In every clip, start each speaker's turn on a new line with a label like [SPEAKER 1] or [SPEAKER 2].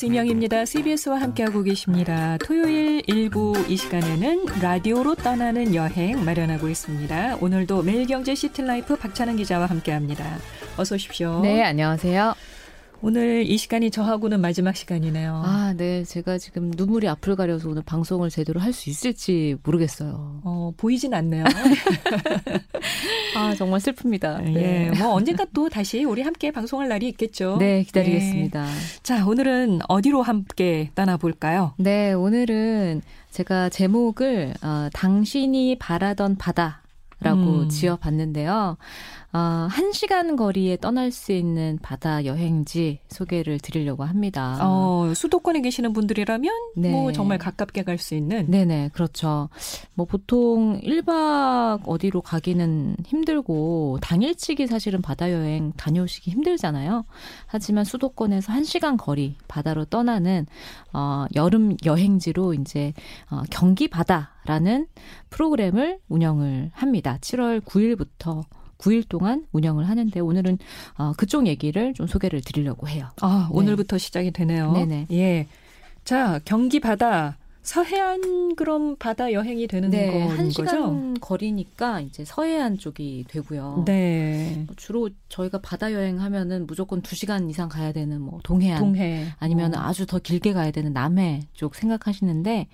[SPEAKER 1] 뉴스 임영입니다. CBS와 함께하고 계십니다. 토요일 일부 이 시간에는 라디오로 떠나는 여행 마련하고 있습니다. 오늘도 매일경제 시티라이프 박찬은 기자와 함께합니다. 어서 오십시오.
[SPEAKER 2] 네, 안녕하세요.
[SPEAKER 1] 오늘 이 시간이 저하고는 마지막 시간이네요.
[SPEAKER 2] 아, 네. 제가 지금 눈물이 앞을 가려서 오늘 방송을 제대로 할 수 있을지 모르겠어요.
[SPEAKER 1] 어, 보이진 않네요.
[SPEAKER 2] 아, 정말 슬픕니다.
[SPEAKER 1] 네. 예, 뭐 언젠가 또 다시 우리 함께 방송할 날이 있겠죠.
[SPEAKER 2] 네, 기다리겠습니다. 네.
[SPEAKER 1] 자, 오늘은 어디로 함께 떠나볼까요?
[SPEAKER 2] 네, 오늘은 제가 제목을 어, 당신이 바라던 바다 라고 음. 지어봤는데요. 어, 1시간 거리에 떠날 수 있는 바다 여행지 소개를 드리려고 합니다.
[SPEAKER 1] 어, 수도권에 계시는 분들이라면 네. 뭐 정말 가깝게 갈 수 있는
[SPEAKER 2] 네네, 그렇죠. 뭐 보통 1박 어디로 가기는 힘들고 당일치기 사실은 바다 여행 다녀오시기 힘들잖아요. 하지만 수도권에서 1시간 거리 바다로 떠나는 어, 여름 여행지로 이제 어, 경기 바다라는 프로그램을 운영을 합니다. 7월 9일부터 9일 동안 운영을 하는데 오늘은 어, 그쪽 얘기를 좀 소개를 드리려고 해요.
[SPEAKER 1] 아, 네. 오늘부터 시작이 되네요.
[SPEAKER 2] 네네.
[SPEAKER 1] 예. 자, 경기 바다 서해안 그럼 바다 여행이 되는 네, 거죠? 한
[SPEAKER 2] 시간 거리니까 이제 서해안 쪽이 되고요.
[SPEAKER 1] 네.
[SPEAKER 2] 뭐 주로 저희가 바다 여행하면은 무조건 두 시간 이상 가야 되는 뭐 동해안,
[SPEAKER 1] 동해.
[SPEAKER 2] 아니면 어. 아주 더 길게 가야 되는 남해 쪽 생각하시는데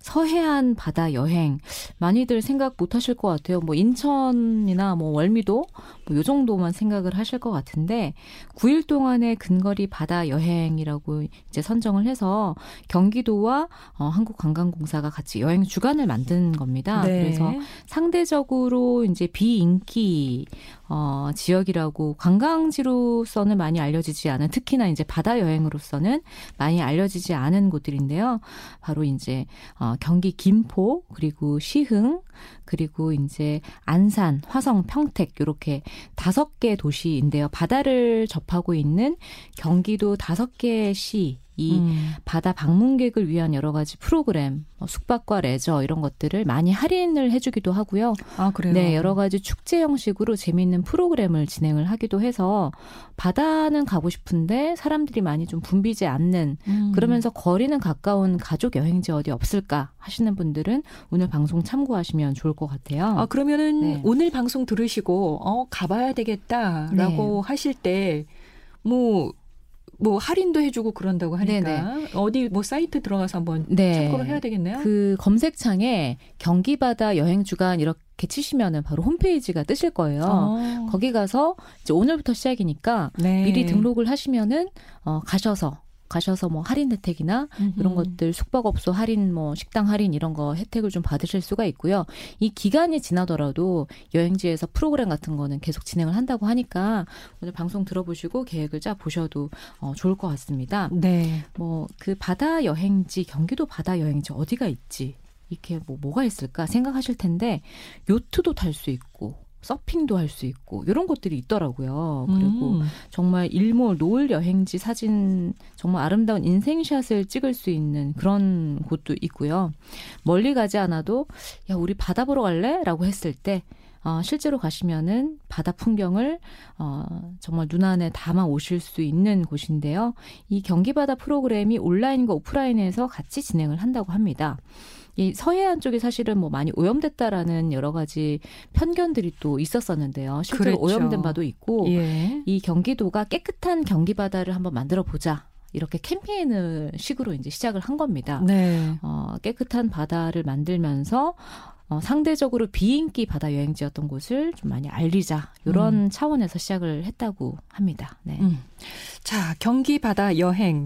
[SPEAKER 2] 서해안 바다 여행 많이들 생각 못 하실 것 같아요. 뭐 인천이나 뭐 월미도 뭐 요 정도만 생각을 하실 것 같은데 9일 동안의 근거리 바다 여행이라고 이제 선정을 해서 경기도와 어, 한국 관광공사가 같이 여행 주간을 만든 겁니다. 네. 그래서 상대적으로 이제 비인기 어, 지역이라고 관광지로서는 많이 알려지지 않은 특히나 이제 바다 여행으로서는 많이 알려지지 않은 곳들인데요. 바로 이제 어, 경기 김포 그리고 시흥 그리고 이제 안산, 화성, 평택 이렇게 다섯 개 도시인데요. 바다를 접하고 있는 경기도 다섯 개 시, 이 음. 바다 방문객을 위한 여러 가지 프로그램, 뭐 숙박과 레저 이런 것들을 많이 할인을 해주기도 하고요.
[SPEAKER 1] 아 그래요?
[SPEAKER 2] 네, 여러 가지 축제 형식으로 재미있는 프로그램을 진행을 하기도 해서 바다는 가고 싶은데 사람들이 많이 좀 붐비지 않는 음. 그러면서 거리는 가까운 가족 여행지 어디 없을까 하시는 분들은 오늘 방송 참고하시면 좋을 것 같아요.
[SPEAKER 1] 아 그러면은 네. 오늘 방송 들으시고 어 가봐야 되겠다라고 네. 하실 때 뭐 뭐 할인도 해주고 그런다고 하니까 네네. 어디 뭐 사이트 들어가서 한번 네. 참고를 해야 되겠네요.
[SPEAKER 2] 그 검색창에 경기바다 여행 주간 이렇게 치시면은 바로 홈페이지가 뜨실 거예요. 어. 거기 가서 이제 오늘부터 시작이니까 네. 미리 등록을 하시면은 어 가셔서 가셔서 뭐 할인 혜택이나 음흠. 이런 것들 숙박업소 할인 뭐 식당 할인 이런 거 혜택을 좀 받으실 수가 있고요. 이 기간이 지나더라도 여행지에서 프로그램 같은 거는 계속 진행을 한다고 하니까 오늘 방송 들어보시고 계획을 짜 보셔도 어, 좋을 것 같습니다.
[SPEAKER 1] 네.
[SPEAKER 2] 뭐 그 바다 여행지 경기도 바다 여행지 어디가 있지? 이렇게 뭐 뭐가 있을까 생각하실 텐데 요트도 탈 수 있고 서핑도 할 수 있고 이런 것들이 있더라고요. 그리고 음. 정말 일몰 노을 여행지 사진 정말 아름다운 인생샷을 찍을 수 있는 그런 곳도 있고요. 멀리 가지 않아도 야 우리 바다 보러 갈래?라고 했을 때 어, 실제로 가시면은 바다 풍경을 어, 정말 눈 안에 담아 오실 수 있는 곳인데요. 이 경기바다 프로그램이 온라인과 오프라인에서 같이 진행을 한다고 합니다. 이 서해안 쪽이 사실은 뭐 많이 오염됐다라는 여러 가지 편견들이 또 있었었는데요. 실제로 그렇죠. 오염된 바도 있고 예. 이 경기도가 깨끗한 경기 바다를 한번 만들어 보자. 이렇게 캠페인을 식으로 이제 시작을 한 겁니다.
[SPEAKER 1] 네.
[SPEAKER 2] 어, 깨끗한 바다를 만들면서 어, 상대적으로 비인기 바다 여행지였던 곳을 좀 많이 알리자 이런 음. 차원에서 시작을 했다고 합니다. 네. 음.
[SPEAKER 1] 자 경기 바다 여행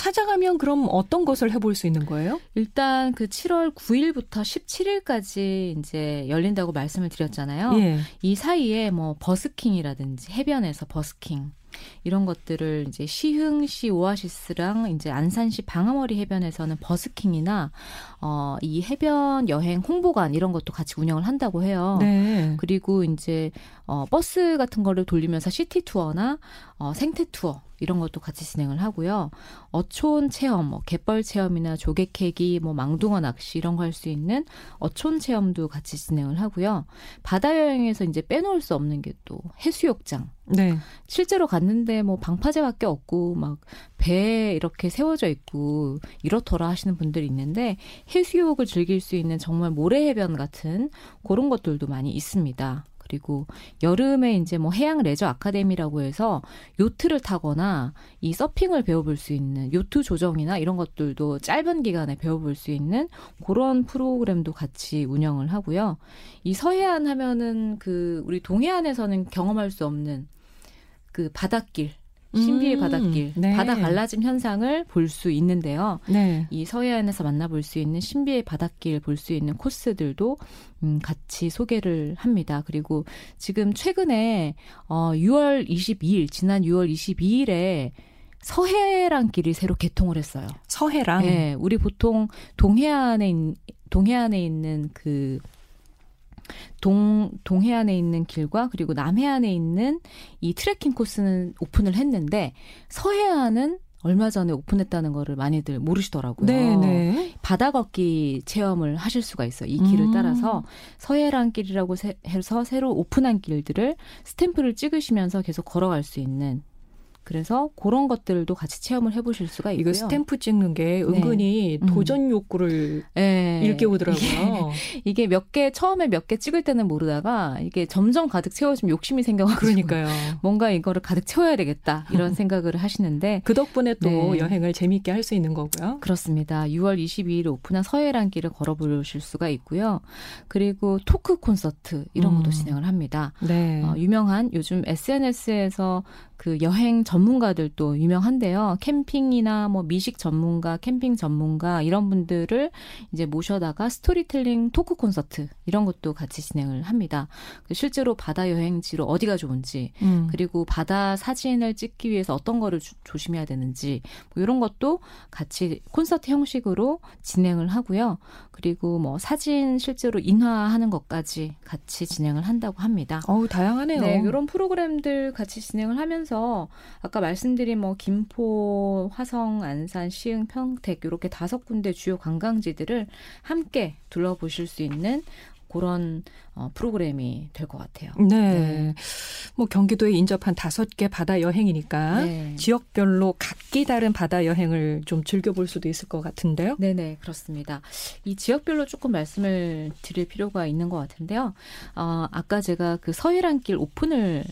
[SPEAKER 1] 찾아가면 그럼 어떤 것을 해볼 수 있는 거예요?
[SPEAKER 2] 일단 그 7월 9일부터 17일까지 이제 열린다고 말씀을 드렸잖아요.
[SPEAKER 1] 예.
[SPEAKER 2] 이 사이에 뭐 버스킹이라든지 해변에서 버스킹 이런 것들을 이제 시흥시 오아시스랑 이제 안산시 방아머리 해변에서는 버스킹이나 어, 이 해변 여행 홍보관 이런 것도 같이 운영을 한다고 해요.
[SPEAKER 1] 네.
[SPEAKER 2] 그리고 이제 어, 버스 같은 거를 돌리면서 시티 투어나 어, 생태 투어 이런 것도 같이 진행을 하고요. 어촌 체험, 뭐 갯벌 체험이나 조개 캐기, 뭐 망둥어 낚시 이런 거 할 수 있는 어촌 체험도 같이 진행을 하고요. 바다 여행에서 이제 빼놓을 수 없는 게 또 해수욕장. 네. 실제로 갔는데 뭐 방파제밖에 없고 막 배에 이렇게 세워져 있고 이렇더라 하시는 분들이 있는데 해수욕을 즐길 수 있는 정말 모래 해변 같은 그런 것들도 많이 있습니다. 그리고 여름에 이제 뭐 해양 레저 아카데미라고 해서 요트를 타거나 이 서핑을 배워볼 수 있는 요트 조정이나 이런 것들도 짧은 기간에 배워볼 수 있는 그런 프로그램도 같이 운영을 하고요. 이 서해안 하면은 그 우리 동해안에서는 경험할 수 없는 그 바닷길 신비의 음, 바닷길, 네. 바다 갈라짐 현상을 볼 수 있는데요. 네. 이 서해안에서 만나볼 수 있는 신비의 바닷길 볼 수 있는 코스들도 음, 같이 소개를 합니다. 그리고 지금 최근에 어, 6월 22일, 지난 6월 22일에 서해랑 길이 새로 개통을 했어요.
[SPEAKER 1] 서해랑?
[SPEAKER 2] 네, 우리 보통 동해안에 동해안에 있는 그 동 동해안에 있는 길과 그리고 남해안에 있는 이 트레킹 코스는 오픈을 했는데 서해안은 얼마 전에 오픈했다는 거를 많이들 모르시더라고요. 네네. 네. 바다 걷기 체험을 하실 수가 있어요. 이 길을 음. 따라서 서해랑 길이라고 해서 새로 오픈한 길들을 스탬프를 찍으시면서 계속 걸어갈 수 있는 그래서 그런 것들도 같이 체험을 해보실 수가 있고요.
[SPEAKER 1] 이거 스탬프 찍는 게 네. 은근히 네. 도전 욕구를 네. 일깨우더라고요.
[SPEAKER 2] 이게 몇 개 처음에 몇 개 찍을 때는 모르다가 이게 점점 가득 채워지면 욕심이 생겨가지고
[SPEAKER 1] 그러니까요.
[SPEAKER 2] 뭔가 이거를 가득 채워야 되겠다 이런 생각을 하시는데
[SPEAKER 1] 그 덕분에 또 네. 여행을 재미있게 할 수 있는 거고요.
[SPEAKER 2] 그렇습니다. 6월 22일 오픈한 서해랑 길을 걸어보실 수가 있고요. 그리고 토크 콘서트 이런 것도 음. 진행을 합니다. 네. 어, 유명한 요즘 SNS에서 그 여행 전문가들도 유명한데요. 캠핑이나 뭐 미식 전문가, 캠핑 전문가 이런 분들을 이제 모셔다가 스토리텔링 토크 콘서트 이런 것도 같이 진행을 합니다. 그 실제로 바다 여행지로 어디가 좋은지 음. 그리고 바다 사진을 찍기 위해서 어떤 거를 주, 조심해야 되는지 뭐 이런 것도 같이 콘서트 형식으로 진행을 하고요. 그리고 뭐 사진 실제로 인화하는 것까지 같이 진행을 한다고 합니다.
[SPEAKER 1] 어우 다양하네요.
[SPEAKER 2] 네, 이런 프로그램들 같이 진행을 하면서 하면서 아까 말씀드린 뭐 김포, 화성, 안산, 시흥, 평택 이렇게 다섯 군데 주요 관광지들을 함께 둘러보실 수 있는 그런 어, 프로그램이 될 것 같아요.
[SPEAKER 1] 네. 네. 뭐 경기도에 인접한 다섯 개 바다 여행이니까 네. 지역별로 각기 다른 바다 여행을 좀 즐겨볼 수도 있을 것 같은데요.
[SPEAKER 2] 네네 그렇습니다. 이 지역별로 조금 말씀을 드릴 필요가 있는 것 같은데요. 어, 아까 제가 그 서해란길 오픈을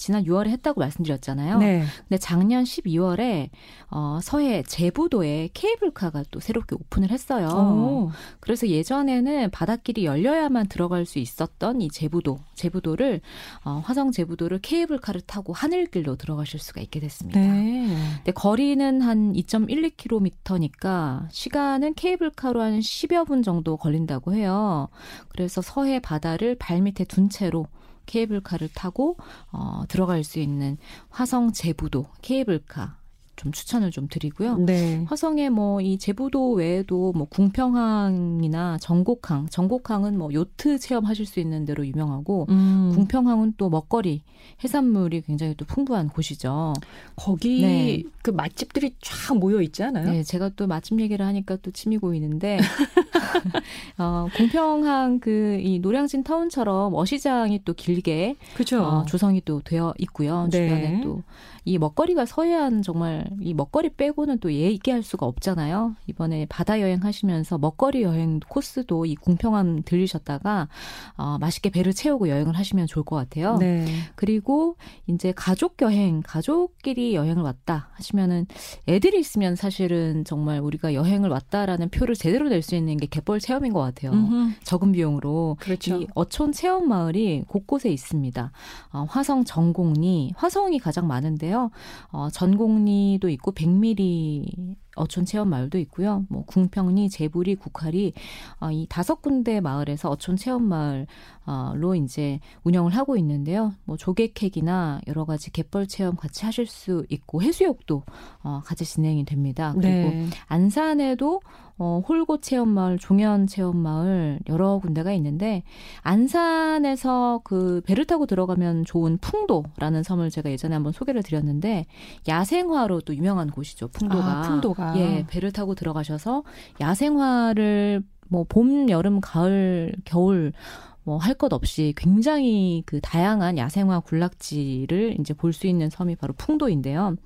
[SPEAKER 2] 지난 6월에 했다고 말씀드렸잖아요. 네. 근데 작년 12월에 어, 서해 제부도에 케이블카가 또 새롭게 오픈을 했어요. 오. 그래서 예전에는 바닷길이 열려야만 들어갈 수 있었던 이 제부도, 제부도를 어, 화성 제부도를 케이블카를 타고 하늘길로 들어가실 수가 있게 됐습니다. 네. 근데 거리는 한 2.12km니까 시간은 케이블카로 한 10여 분 정도 걸린다고 해요. 그래서 서해 바다를 발밑에 둔 채로 케이블카를 타고 어, 들어갈 수 있는 화성 제부도 케이블카 좀 추천을 좀 드리고요. 네. 화성에 뭐 이 제부도 외에도 뭐 궁평항이나 정곡항, 정곡항은 뭐 요트 체험하실 수 있는 데로 유명하고 음. 궁평항은 또 먹거리, 해산물이 굉장히 또 풍부한 곳이죠.
[SPEAKER 1] 거기 네. 그 맛집들이 쫙 모여 있지 않아요?
[SPEAKER 2] 네, 제가 또 맛집 얘기를 하니까 또 침이 고이는데 어, 궁평항 그 이 노량진 타운처럼 어시장이 또 길게 그렇죠. 어, 조성이 또 되어 있고요. 네. 주변에 또이 먹거리가 서해안 정말 이 먹거리 빼고는 또 얘기할 수가 없잖아요. 이번에 바다 여행 하시면서 먹거리 여행 코스도 이 궁평항 들리셨다가 어, 맛있게 배를 채우고 여행을 하시면 좋을 것 같아요. 네. 그리고 이제 가족 여행, 가족끼리 여행을 왔다 하시면은 애들이 있으면 사실은 정말 우리가 여행을 왔다라는 표를 제대로 낼 수 있는 게 갯벌 체험인 것 같아요. 음흠. 적은 비용으로. 그렇죠. 이 어촌 체험 마을이 곳곳에 있습니다. 어, 화성 전곡리, 화성이 가장 많은데 요. 어, 전곡리도 있고 백미리 어촌 체험 마을도 있고요. 뭐 궁평리, 제부리, 국할이 어, 이 다섯 군데 마을에서 어촌 체험 마을로 이제 운영을 하고 있는데요. 뭐 조개캐기나 여러 가지 갯벌 체험 같이 하실 수 있고 해수욕도 어, 같이 진행이 됩니다. 그리고 네. 안산에도 어, 홀고 체험마을, 종현 체험마을 여러 군데가 있는데 안산에서 그 배를 타고 들어가면 좋은 풍도라는 섬을 제가 예전에 한번 소개를 드렸는데 야생화로 또 유명한 곳이죠. 풍도가. 아,
[SPEAKER 1] 풍도가.
[SPEAKER 2] 예, 배를 타고 들어가셔서 야생화를 뭐 봄, 여름, 가을, 겨울 뭐 할 것 없이 굉장히 그 다양한 야생화 군락지를 이제 볼 수 있는 섬이 바로 풍도인데요.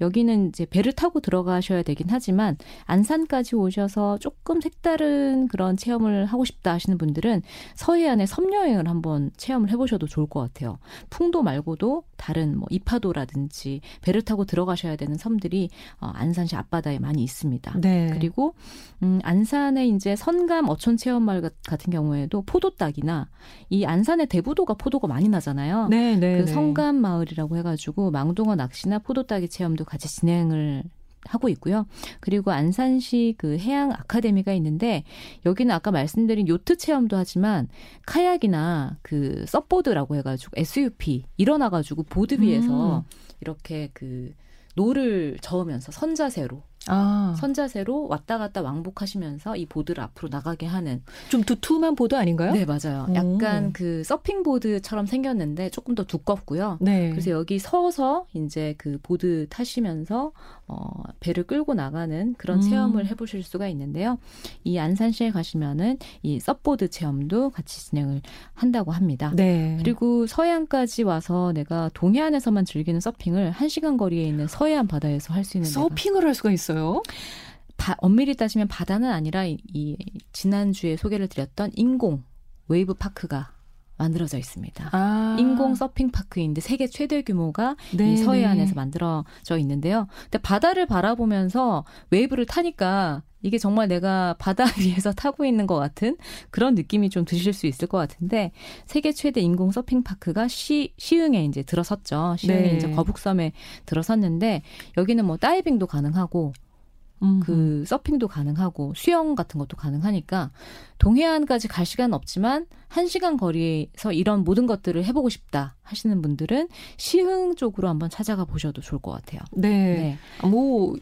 [SPEAKER 2] 여기는 이제 배를 타고 들어가셔야 되긴 하지만 안산까지 오셔서 조금 색다른 그런 체험을 하고 싶다 하시는 분들은 서해안의 섬 여행을 한번 체험을 해보셔도 좋을 것 같아요. 풍도 말고도 다른 뭐 이파도라든지 배를 타고 들어가셔야 되는 섬들이 어, 안산시 앞바다에 많이 있습니다. 네. 그리고 음, 안산의 이제 선감 어촌 체험마을 같은 경우에도 포도 따기나 이 안산의 대부도가 포도가 많이 나잖아요. 네, 네, 그 네. 성감 마을이라고 해가지고 망둥어 낚시나 포도 따기 체험도 같이 진행을 하고 있고요. 그리고 안산시 그 해양 아카데미가 있는데 여기는 아까 말씀드린 요트 체험도 하지만 카약이나 그 SUP보드라고 해가지고 SUP 일어나가지고 보드 위에서 음. 이렇게 그 노를 저으면서 선자세로 아. 선자세로 왔다 갔다 왕복하시면서 이 보드를 앞으로 나가게 하는
[SPEAKER 1] 좀 두툼한 보드 아닌가요?
[SPEAKER 2] 네 맞아요. 오. 약간 그 서핑 보드처럼 생겼는데 조금 더 두껍고요. 네. 그래서 여기 서서 이제 그 보드 타시면서 어 배를 끌고 나가는 그런 음. 체험을 해보실 수가 있는데요. 이 안산시에 가시면은 이 SUP보드 체험도 같이 진행을 한다고 합니다. 네. 그리고 서해안까지 와서 내가 동해안에서만 즐기는 서핑을 한 시간 거리에 있는 서해안 바다에서 할 수 있는
[SPEAKER 1] 서핑을 할 수가 있어요. 있어요?
[SPEAKER 2] 바, 엄밀히 따지면 바다는 아니라 이, 이 지난주에 소개를 드렸던 인공 wave park가 만들어져 있습니다. 아. 인공 서핑 파크인데 세계 최대 규모가 네 이 서해안에서 만들어져 있는데요. 근데 바다를 바라보면서 wave를 타니까 이게 정말 내가 바다 위에서 타고 있는 것 같은 그런 느낌이 좀 드실 수 있을 것 같은데 세계 최대 인공 서핑 파크가 시 시흥에 이제 들어섰죠. 시흥에 네. 이제 거북섬에 들어섰는데 여기는 뭐 다이빙도 가능하고 그 서핑도 가능하고 수영 같은 것도 가능하니까 동해안까지 갈 시간은 없지만 한 시간 거리에서 이런 모든 것들을 해보고 싶다 하시는 분들은 시흥 쪽으로 한번 찾아가 보셔도 좋을 것 같아요.
[SPEAKER 1] 네. 네. 뭐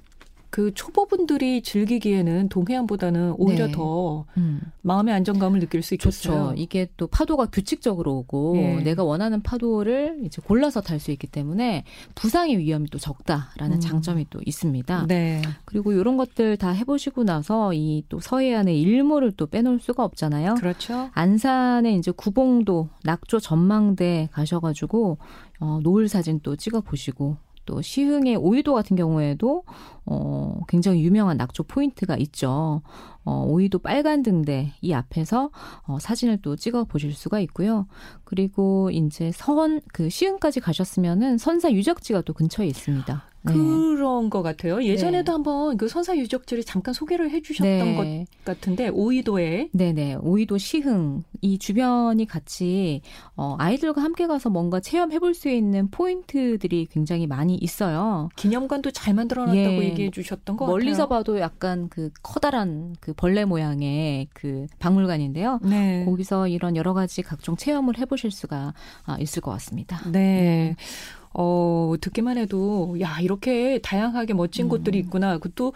[SPEAKER 1] 그 초보분들이 즐기기에는 동해안보다는 오히려 네. 더 음. 마음의 안정감을 느낄 수 있겠어요.
[SPEAKER 2] 좋죠. 이게 또 파도가 규칙적으로 오고 네. 내가 원하는 파도를 이제 골라서 탈 수 있기 때문에 부상의 위험이 또 적다라는 음. 장점이 또 있습니다. 네. 그리고 이런 것들 다 해보시고 나서 이 또 서해안의 일몰을 또 빼놓을 수가 없잖아요.
[SPEAKER 1] 그렇죠.
[SPEAKER 2] 안산에 이제 구봉도 낙조 전망대 가셔가지고 어, 노을 사진 또 찍어 보시고 또 시흥의 오이도 같은 경우에도 어 굉장히 유명한 낙조 포인트가 있죠. 어 오이도 빨간 등대 이 앞에서 어 사진을 또 찍어 보실 수가 있고요. 그리고 이제 선 그 시흥까지 가셨으면은 선사 유적지가 또 근처에 있습니다.
[SPEAKER 1] 네. 그런 것 같아요. 예전에도 네. 한번 그 선사 유적지를 잠깐 소개를 해주셨던 네. 것 같은데 오이도에
[SPEAKER 2] 네네 오이도 시흥 이 주변이 같이 어, 아이들과 함께 가서 뭔가 체험해볼 수 있는 포인트들이 굉장히 많이 있어요.
[SPEAKER 1] 기념관도 잘 만들어놨다고 예. 얘기해 주셨던 것
[SPEAKER 2] 멀리서
[SPEAKER 1] 같아요.
[SPEAKER 2] 봐도 약간 그 커다란 그 벌레 모양의 그 박물관인데요. 네. 거기서 이런 여러 가지 각종 체험을 해보실 수가 아, 있을 것 같습니다.
[SPEAKER 1] 네. 어, 듣기만 해도, 야, 이렇게 다양하게 멋진 음. 곳들이 있구나. 그것도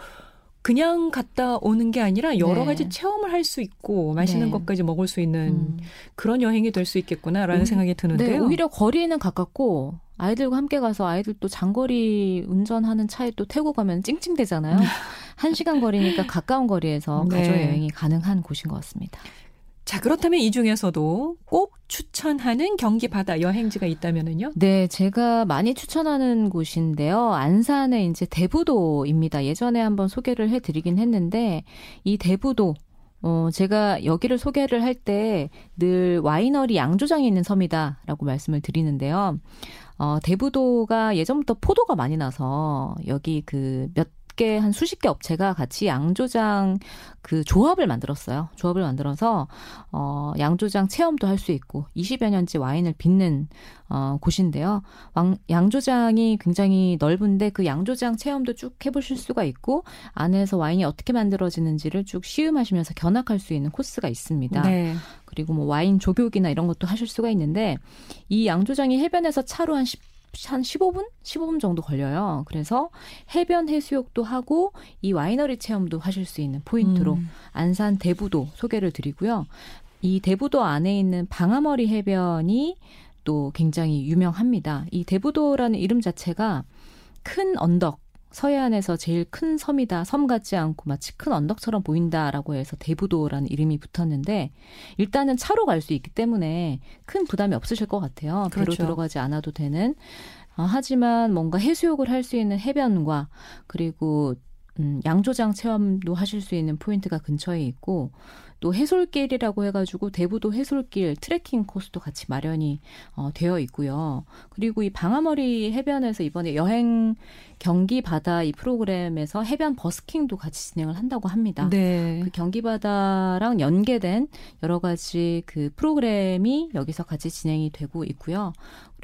[SPEAKER 1] 그냥 갔다 오는 게 아니라 여러 네. 가지 체험을 할 수 있고 맛있는 네. 것까지 먹을 수 있는 음. 그런 여행이 될 수 있겠구나라는 오, 생각이 드는데요. 네,
[SPEAKER 2] 오히려 거리는 가깝고 아이들과 함께 가서 아이들 또 장거리 운전하는 차에 또 태고 가면 찡찡대잖아요. 음. 한 시간 거리니까 가까운 거리에서 네. 가족 여행이 가능한 곳인 것 같습니다.
[SPEAKER 1] 자, 그렇다면 이 중에서도 꼭 추천하는 경기 바다 여행지가 있다면은요?
[SPEAKER 2] 네, 제가 많이 추천하는 곳인데요. 안산의 이제 대부도입니다. 예전에 한번 소개를 해 드리긴 했는데 이 대부도 어, 제가 여기를 소개를 할 때 늘 와이너리 양조장이 있는 섬이다라고 말씀을 드리는데요. 어, 대부도가 예전부터 포도가 많이 나서 여기 그몇 개한 수십 개 업체가 같이 양조장 그 조합을 만들었어요. 조합을 만들어서 어 양조장 체험도 할 수 있고 20여 년째 와인을 빚는 어 곳인데요. 왕, 양조장이 굉장히 넓은데 그 양조장 체험도 쭉 해보실 수가 있고 안에서 와인이 어떻게 만들어지는지를 쭉 시음하시면서 견학할 수 있는 코스가 있습니다. 네. 그리고 뭐 와인 조교기나 이런 것도 하실 수가 있는데 이 양조장이 해변에서 차로 한 10. 한 15분? 15분 정도 걸려요. 그래서 해변 해수욕도 하고 이 와이너리 체험도 하실 수 있는 포인트로 음. 안산 대부도 소개를 드리고요. 이 대부도 안에 있는 방아머리 해변이 또 굉장히 유명합니다. 이 대부도라는 이름 자체가 큰 언덕 서해안에서 제일 큰 섬이다. 섬 같지 않고 마치 큰 언덕처럼 보인다라고 해서 대부도라는 이름이 붙었는데 일단은 차로 갈 수 있기 때문에 큰 부담이 없으실 것 같아요. 배로
[SPEAKER 1] 그렇죠.
[SPEAKER 2] 들어가지 않아도 되는. 어, 하지만 뭔가 해수욕을 할 수 있는 해변과 그리고 음, 양조장 체험도 하실 수 있는 포인트가 근처에 있고 또 해솔길이라고 해가지고 대부도 해솔길 트레킹 코스도 같이 마련이 어, 되어 있고요. 그리고 이 방아머리 해변에서 이번에 여행 경기 바다 이 프로그램에서 해변 버스킹도 같이 진행을 한다고 합니다.
[SPEAKER 1] 네.
[SPEAKER 2] 그 경기 바다랑 연계된 여러 가지 그 프로그램이 여기서 같이 진행이 되고 있고요.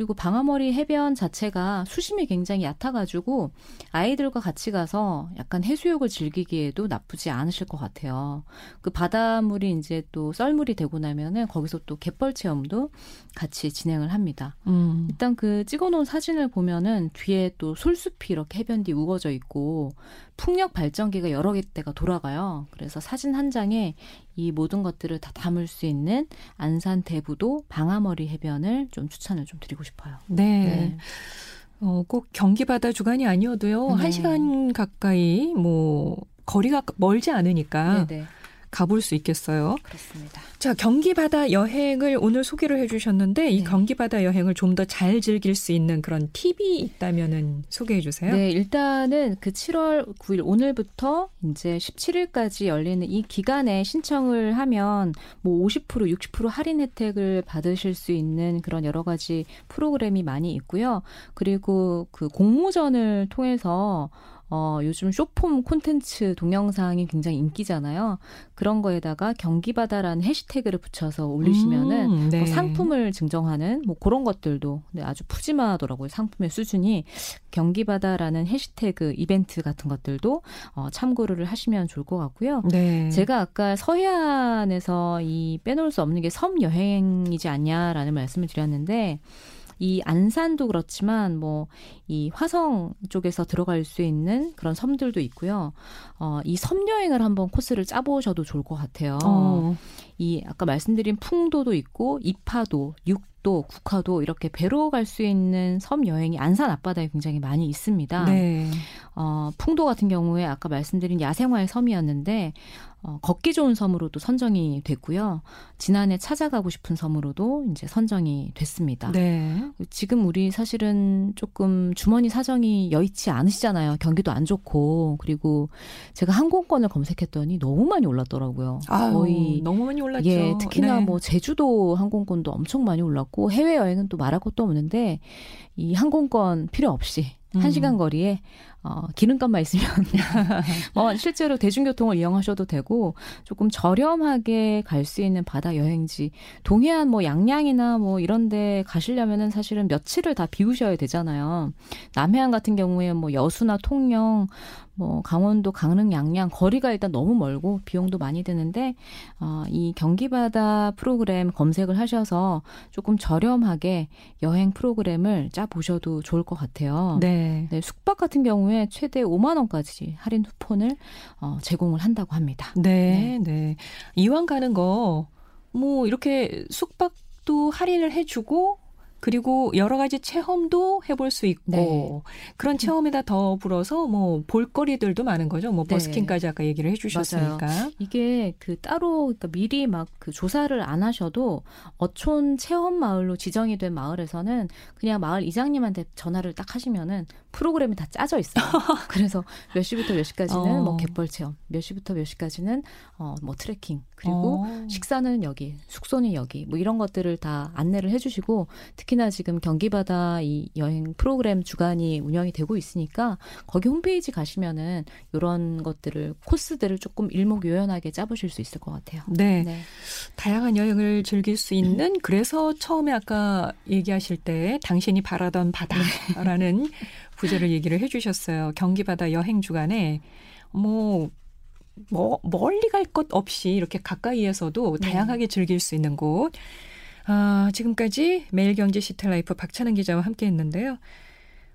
[SPEAKER 2] 그리고 방아머리 해변 자체가 수심이 굉장히 얕아가지고 아이들과 같이 가서 약간 해수욕을 즐기기에도 나쁘지 않으실 것 같아요. 그 바닷물이 이제 또 썰물이 되고 나면은 거기서 또 갯벌 체험도 같이 진행을 합니다.
[SPEAKER 1] 음.
[SPEAKER 2] 일단 그 찍어놓은 사진을 보면은 뒤에 또 솔숲이 이렇게 해변 뒤 우거져 있고 풍력 발전기가 여러 개대가 돌아가요. 그래서 사진 한 장에 이 모든 것들을 다 담을 수 있는 안산 대부도 방아머리 해변을 좀 추천을 좀 드리고 싶어요.
[SPEAKER 1] 네. 어, 꼭 경기 바다 주간이 아니어도요.
[SPEAKER 2] 네.
[SPEAKER 1] 한 시간 가까이 뭐 거리가 멀지 않으니까
[SPEAKER 2] 네, 네.
[SPEAKER 1] 가볼 수 있겠어요.
[SPEAKER 2] 그렇습니다.
[SPEAKER 1] 자, 경기 바다 여행을 오늘 소개를 해주셨는데 이
[SPEAKER 2] 네.
[SPEAKER 1] 경기 바다 여행을 좀 더 잘 즐길 수 있는 그런 팁이 있다면은 소개해 주세요.
[SPEAKER 2] 네, 일단은 그 7월 9일 오늘부터 이제 17일까지 열리는 이 기간에 신청을 하면 뭐 50% 60% 할인 혜택을 받으실 수 있는 그런 여러 가지 프로그램이 많이 있고요. 그리고 그 공모전을 통해서 어, 요즘 쇼폼 콘텐츠 동영상이 굉장히 인기잖아요. 그런 거에다가 경기바다라는 해시태그를 붙여서 올리시면은
[SPEAKER 1] 음, 네.
[SPEAKER 2] 뭐 상품을 증정하는 뭐 그런 것들도 네, 아주 푸짐하더라고요. 상품의 수준이 경기바다라는 해시태그 이벤트 같은 것들도 어, 참고를 하시면 좋을 것 같고요.
[SPEAKER 1] 네.
[SPEAKER 2] 제가 아까 서해안에서 이 빼놓을 수 없는 게 섬 여행이지 않냐라는 말씀을 드렸는데 이 안산도 그렇지만 뭐 이 화성 쪽에서 들어갈 수 있는 그런 섬들도 있고요. 어, 이 섬 여행을 한번 코스를 짜보셔도 좋을 것 같아요.
[SPEAKER 1] 어,
[SPEAKER 2] 이 아까 말씀드린 풍도도 있고 이파도, 육도, 국화도 이렇게 배로 갈 수 있는 섬 여행이 안산 앞바다에 굉장히 많이 있습니다.
[SPEAKER 1] 네.
[SPEAKER 2] 어, 풍도 같은 경우에 아까 말씀드린 야생화의 섬이었는데 어, 걷기 좋은 섬으로도 선정이 됐고요. 지난해 찾아가고 싶은 섬으로도 이제 선정이 됐습니다.
[SPEAKER 1] 네.
[SPEAKER 2] 지금 우리 사실은 조금 주머니 사정이 여의치 않으시잖아요. 경기도 안 좋고 그리고 제가 항공권을 검색했더니 너무 많이 올랐더라고요.
[SPEAKER 1] 아유,
[SPEAKER 2] 거의
[SPEAKER 1] 너무 많이 올랐죠.
[SPEAKER 2] 예, 특히나
[SPEAKER 1] 네.
[SPEAKER 2] 뭐 제주도 항공권도 엄청 많이 올랐고 해외 여행은 또 말할 것도 없는데 이 항공권 필요 없이 한
[SPEAKER 1] 음.
[SPEAKER 2] 시간 거리에 어, 기름값만 있으면 뭐 실제로 대중교통을 이용하셔도 되고 조금 저렴하게 갈 수 있는 바다 여행지 동해안 뭐 양양이나 뭐 이런데 가시려면은 사실은 며칠을 다 비우셔야 되잖아요. 남해안 같은 경우에 뭐 여수나 통영 뭐 강원도 강릉 양양 거리가 일단 너무 멀고 비용도 많이 드는데 어, 이 경기바다 프로그램 검색을 하셔서 조금 저렴하게 여행 프로그램을 짜 보셔도 좋을 것 같아요.
[SPEAKER 1] 네.
[SPEAKER 2] 네, 숙박 같은 경우에 최대 5만 원까지 할인 쿠폰을 어, 제공을 한다고 합니다.
[SPEAKER 1] 네, 네. 이왕 가는 거, 뭐, 이렇게 숙박도 할인을 해주고, 그리고 여러 가지 체험도 해볼 수 있고,
[SPEAKER 2] 네.
[SPEAKER 1] 그런 체험에다 더불어서 뭐, 볼거리들도 많은 거죠. 뭐,
[SPEAKER 2] 네.
[SPEAKER 1] 버스킹까지 아까 얘기를 해주셨으니까.
[SPEAKER 2] 이게 그 따로 그러니까 미리 막 그 조사를 안 하셔도 어촌 체험 마을로 지정이 된 마을에서는 그냥 마을 이장님한테 전화를 딱 하시면은 프로그램이 다 짜져 있어요. 그래서 몇 시부터 몇 시까지는
[SPEAKER 1] 어.
[SPEAKER 2] 뭐 갯벌 체험, 몇 시부터 몇 시까지는 어 뭐 트레킹, 그리고
[SPEAKER 1] 어.
[SPEAKER 2] 식사는 여기, 숙소는 여기, 뭐 이런 것들을 다 안내를 해주시고 특히 나 지금 경기바다 이 여행 프로그램 주간이 운영이 되고 있으니까 거기 홈페이지 가시면은 이런 것들을 코스들을 조금 일목요연하게 짜보실 수 있을 것 같아요.
[SPEAKER 1] 네.
[SPEAKER 2] 네.
[SPEAKER 1] 다양한 여행을 즐길 수 있는 그래서 처음에 아까 얘기하실 때 당신이 바라던 바다라는 부제를 얘기를 해주셨어요. 경기바다 여행 주간에 뭐, 뭐 멀리 갈 것 없이 이렇게 가까이에서도
[SPEAKER 2] 네.
[SPEAKER 1] 다양하게 즐길 수 있는 곳. 아, 지금까지 매일경제 시텔라이프 박찬은 기자와 함께했는데요.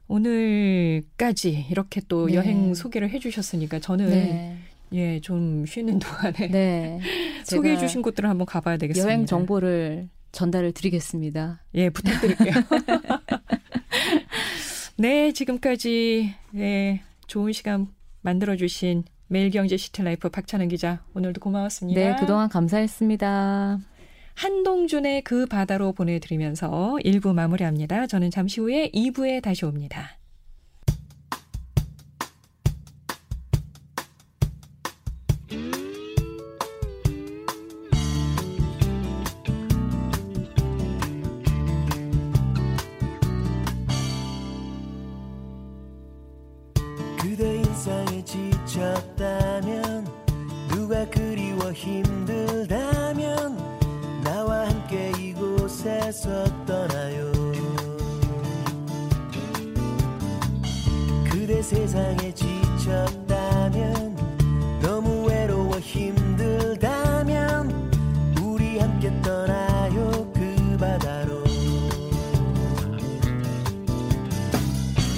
[SPEAKER 1] 오늘까지 이렇게 또
[SPEAKER 2] 네.
[SPEAKER 1] 여행 소개를 해주셨으니까 저는
[SPEAKER 2] 네.
[SPEAKER 1] 예 좀 쉬는 동안에
[SPEAKER 2] 네.
[SPEAKER 1] 소개해 주신 곳들을 한번 가봐야 되겠습니다.
[SPEAKER 2] 여행 정보를 전달을 드리겠습니다.
[SPEAKER 1] 예, 부탁드릴게요. 네, 지금까지 네, 좋은 시간 만들어 주신 매일경제 시티라이프 박찬은 기자 오늘도 고마웠습니다.
[SPEAKER 2] 네, 그동안 감사했습니다.
[SPEAKER 1] 한동준의 그 바다로 보내드리면서 1부 마무리합니다. 저는 잠시 후에 2부에 다시 옵니다.
[SPEAKER 3] 지쳤다면 누가 그리워 힘들다면 함께 이곳에서 떠나요. 그대 세상에 지쳤다면 너무 외로워 힘들다면 우리 함께 떠나요 그 바다로.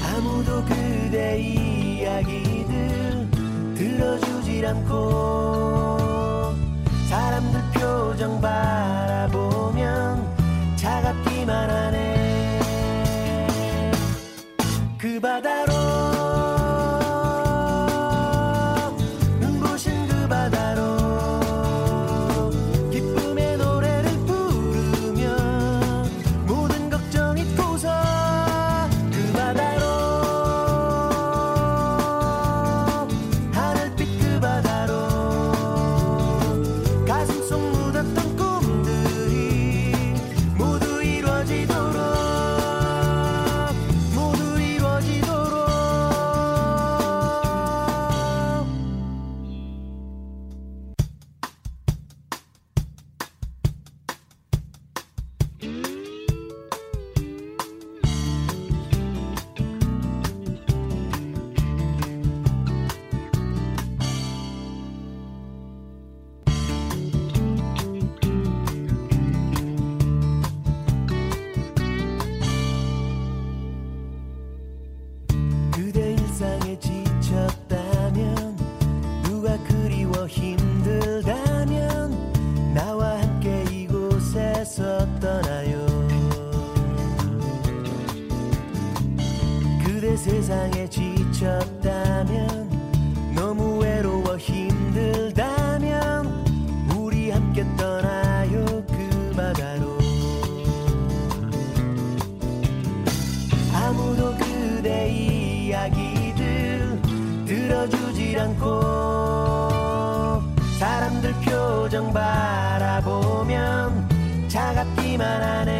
[SPEAKER 3] 아무도 그대 이야기들 들어주질 않고 그 決まらねえ